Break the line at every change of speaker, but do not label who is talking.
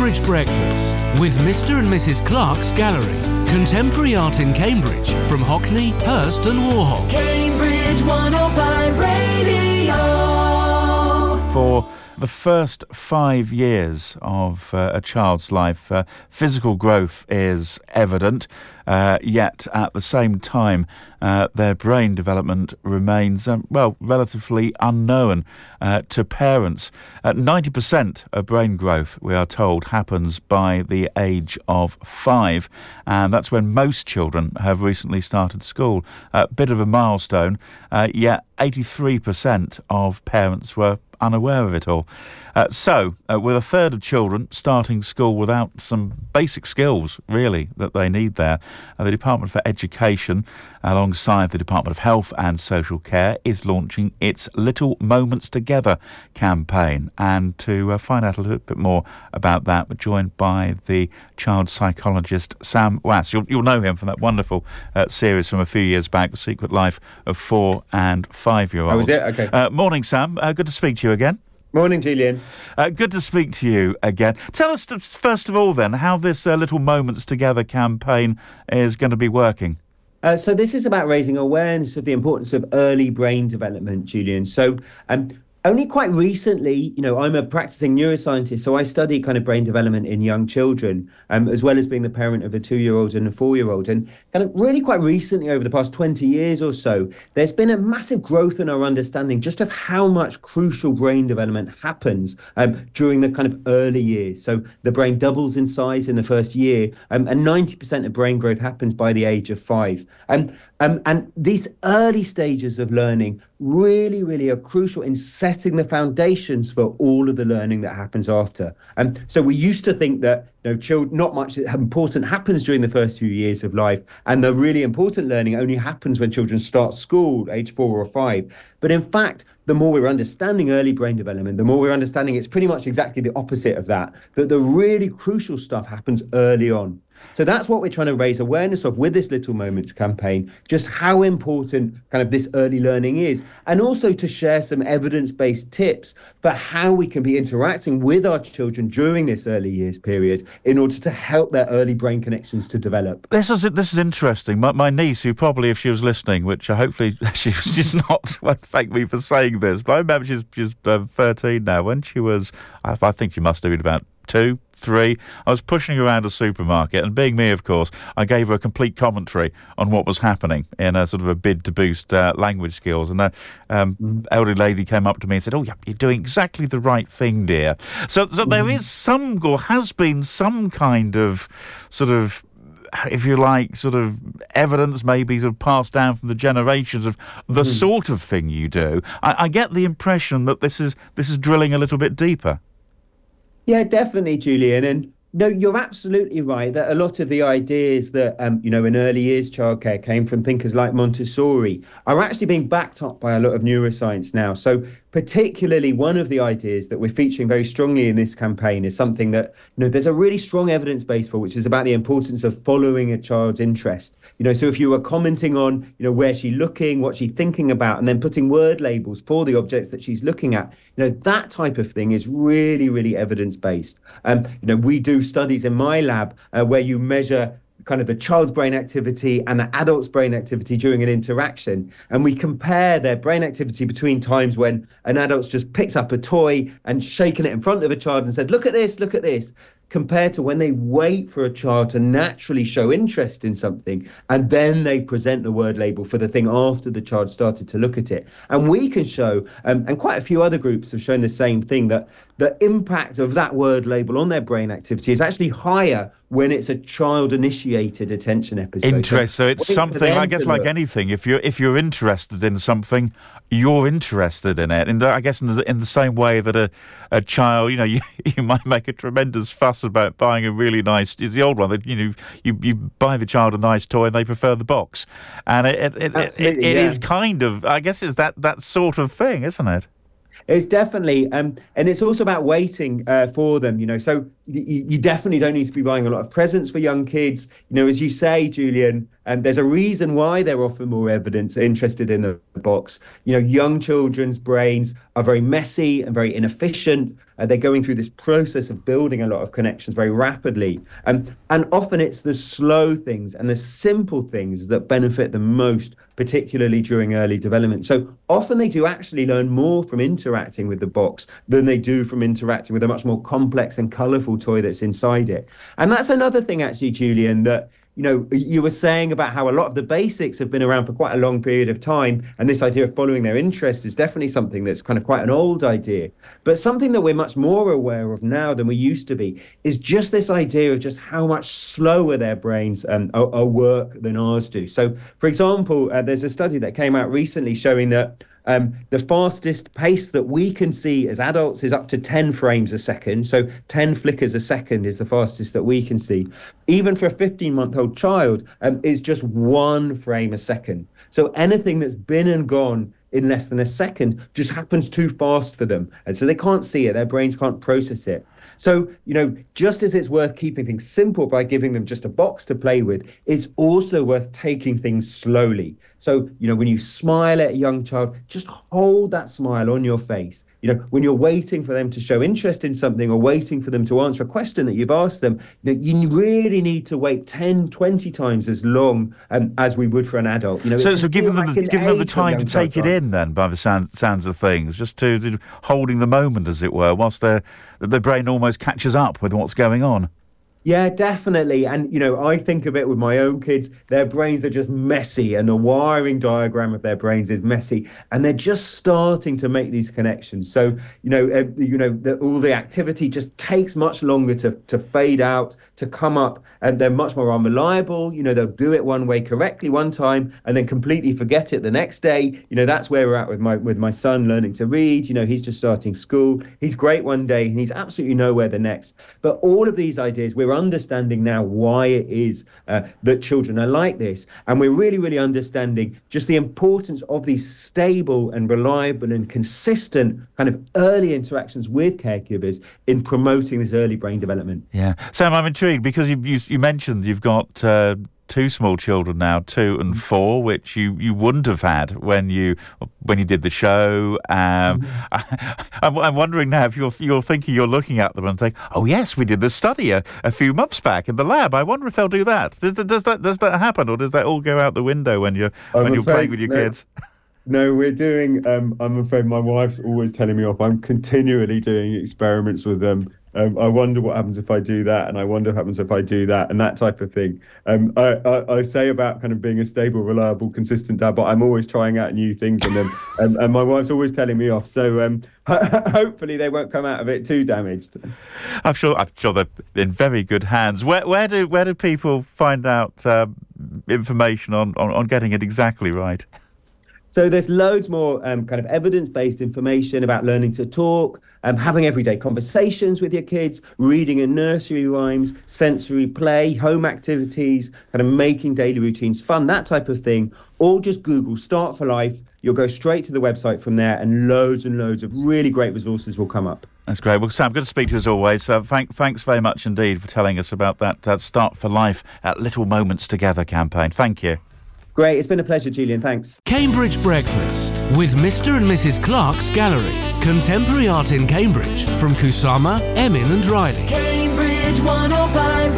Cambridge Breakfast with Mr. and Mrs. Clark's Gallery. Contemporary art in Cambridge from Hockney, Hirst, and Warhol.
Cambridge 105 Radio.
For the first five years of uh, a child's life, uh, physical growth is evident, uh, yet at the same time, uh, their brain development remains, um, well, relatively unknown uh, to parents. 90% of brain growth, we are told, happens by the age of five, and that's when most children have recently started school. A bit of a milestone, uh, yet 83% of parents were unaware of it all. Uh, so, uh, with a third of children starting school without some basic skills, really, that they need there, uh, the Department for Education, alongside the Department of Health and Social Care, is launching its Little Moments Together campaign. And to uh, find out a little bit more about that, we're joined by the child psychologist Sam Wass. You'll, you'll know him from that wonderful uh, series from a few years back, The Secret Life of Four and Five Year Olds.
Oh, was it? Okay.
Uh, morning, Sam. good to speak to you again.
Morning, Julian.
Uh, good to speak to you again. Tell us, first of all, then, how this uh, Little Moments Together campaign is going to be working.
Uh, so, this is about raising awareness of the importance of early brain development, Julian. So, um, only quite recently, you know, I'm a practicing neuroscientist, so I study kind of brain development in young children, um, as well as being the parent of a two year old and a four year old. And kind of really quite recently, over the past 20 years or so, there's been a massive growth in our understanding just of how much crucial brain development happens um, during the kind of early years. So the brain doubles in size in the first year, um, and 90% of brain growth happens by the age of five. Um, and these early stages of learning really, really are crucial in setting the foundations for all of the learning that happens after. And um, so we used to think that you know, children, not much important happens during the first few years of life, and the really important learning only happens when children start school, age four or five. But in fact, the more we're understanding early brain development, the more we're understanding it's pretty much exactly the opposite of that. That the really crucial stuff happens early on. So that's what we're trying to raise awareness of with this Little Moments campaign, just how important kind of this early learning is, and also to share some evidence based tips for how we can be interacting with our children during this early years period in order to help their early brain connections to develop.
This is this is interesting. My, my niece, who probably, if she was listening, which hopefully she, she's not, won't thank me for saying this, but I remember she's she's uh, 13 now. When she was, I, I think she must have been about two, three. I was pushing around a supermarket, and being me, of course, I gave her a complete commentary on what was happening in a sort of a bid to boost uh, language skills. And the um, mm. elderly lady came up to me and said, "Oh, yeah, you're doing exactly the right thing, dear." So, so there is some, or has been some kind of sort of if you like, sort of evidence maybe sort of passed down from the generations of the mm. sort of thing you do. I, I, get the impression that this is this is drilling a little bit deeper.
Yeah, definitely, Julian. And no, you're absolutely right that a lot of the ideas that um, you know in early years childcare came from thinkers like Montessori are actually being backed up by a lot of neuroscience now. So particularly one of the ideas that we're featuring very strongly in this campaign is something that you know there's a really strong evidence base for which is about the importance of following a child's interest you know so if you were commenting on you know where she's looking what she's thinking about and then putting word labels for the objects that she's looking at you know that type of thing is really really evidence based um you know we do studies in my lab uh, where you measure kind of the child's brain activity and the adult's brain activity during an interaction. And we compare their brain activity between times when an adult's just picked up a toy and shaken it in front of a child and said, Look at this, look at this, compared to when they wait for a child to naturally show interest in something and then they present the word label for the thing after the child started to look at it. And we can show, um, and quite a few other groups have shown the same thing, that the impact of that word label on their brain activity is actually higher when it's a child initiated attention episode.
Interest. So, so it's something, I guess, like anything. If you're, if you're interested in something, you're interested in it. And I guess in the, in the same way that a, a child, you know, you, you might make a tremendous fuss about buying a really nice, it's the old one that, you know, you, you buy the child a nice toy and they prefer the box. And it, it, it, it, it yeah. is kind of, I guess it's that, that sort of thing, isn't it?
It's definitely, um, and it's also about waiting uh, for them, you know. So you, definitely don't need to be buying a lot of presents for young kids. You know, as you say, Julian, um, there's a reason why they're often more evidence interested in the box. You know, young children's brains are very messy and very inefficient. Uh, they're going through this process of building a lot of connections very rapidly. Um, and often it's the slow things and the simple things that benefit them most, particularly during early development. So often they do actually learn more from interacting with the box than they do from interacting with a much more complex and colorful toy that's inside it. And that's another thing, actually, Julian, that you know, you were saying about how a lot of the basics have been around for quite a long period of time. And this idea of following their interest is definitely something that's kind of quite an old idea. But something that we're much more aware of now than we used to be is just this idea of just how much slower their brains um, are, are work than ours do. So, for example, uh, there's a study that came out recently showing that um, the fastest pace that we can see as adults is up to 10 frames a second. So 10 flickers a second is the fastest that we can see. Even for a 15 month old child, um, is just one frame a second. So anything that's been and gone in less than a second just happens too fast for them. And so they can't see it, their brains can't process it. So, you know, just as it's worth keeping things simple by giving them just a box to play with, it's also worth taking things slowly. So, you know, when you smile at a young child, just hold that smile on your face. You know, when you're waiting for them to show interest in something or waiting for them to answer a question that you've asked them, you, know, you really need to wait 10, 20 times as long um, as we would for an adult. You know,
so, so giving them, like the, giving them the time to take it in then, by the sound, sounds of things, just to, to holding the moment, as it were, whilst their, their brain almost catches up with what's going on.
Yeah, definitely. And, you know, I think of it with my own kids. Their brains are just messy, and the wiring diagram of their brains is messy. And they're just starting to make these connections. So, you know, uh, you know, the, all the activity just takes much longer to, to fade out, to come up. And they're much more unreliable. You know, they'll do it one way correctly one time and then completely forget it the next day. You know, that's where we're at with my with my son learning to read. You know, he's just starting school. He's great one day and he's absolutely nowhere the next. But all of these ideas, we're we're understanding now why it is uh, that children are like this. And we're really, really understanding just the importance of these stable and reliable and consistent kind of early interactions with caregivers in promoting this early brain development.
Yeah. Sam, I'm intrigued because you, you, you mentioned you've got. Uh, two small children now, two and mm. four, which you, you wouldn't have had when you when you did the show. Um, I, am I'm wondering now if you're you're thinking you're looking at them and think, oh yes, we did the study a, a few months back in the lab. I wonder if they'll do that. Does, does that does that happen, or does that all go out the window when you're I'm when you're playing with your no. kids?
No, we're doing. Um, I'm afraid my wife's always telling me off. I'm continually doing experiments with them um, I wonder what happens if I do that, and I wonder what happens if I do that, and that type of thing. Um, I, I, I, say about kind of being a stable, reliable, consistent dad, but I'm always trying out new things, and and, and my wife's always telling me off. So um, hopefully they won't come out of it too damaged.
I'm sure. I'm sure they're in very good hands. Where where do where do people find out uh, information on, on on getting it exactly right?
So there's loads more um, kind of evidence-based information about learning to talk, um, having everyday conversations with your kids, reading and nursery rhymes, sensory play, home activities, kind of making daily routines fun, that type of thing. Or just Google Start for Life. You'll go straight to the website from there, and loads and loads of really great resources will come up.
That's great. Well, Sam, good to speak to you as always. Uh, thank, thanks very much indeed for telling us about that uh, Start for Life at Little Moments Together campaign. Thank you.
Great. It's been a pleasure, Julian. Thanks.
Cambridge Breakfast with Mr. and Mrs. Clark's Gallery. Contemporary art in Cambridge from Kusama, Emin, and Riley.
Cambridge 105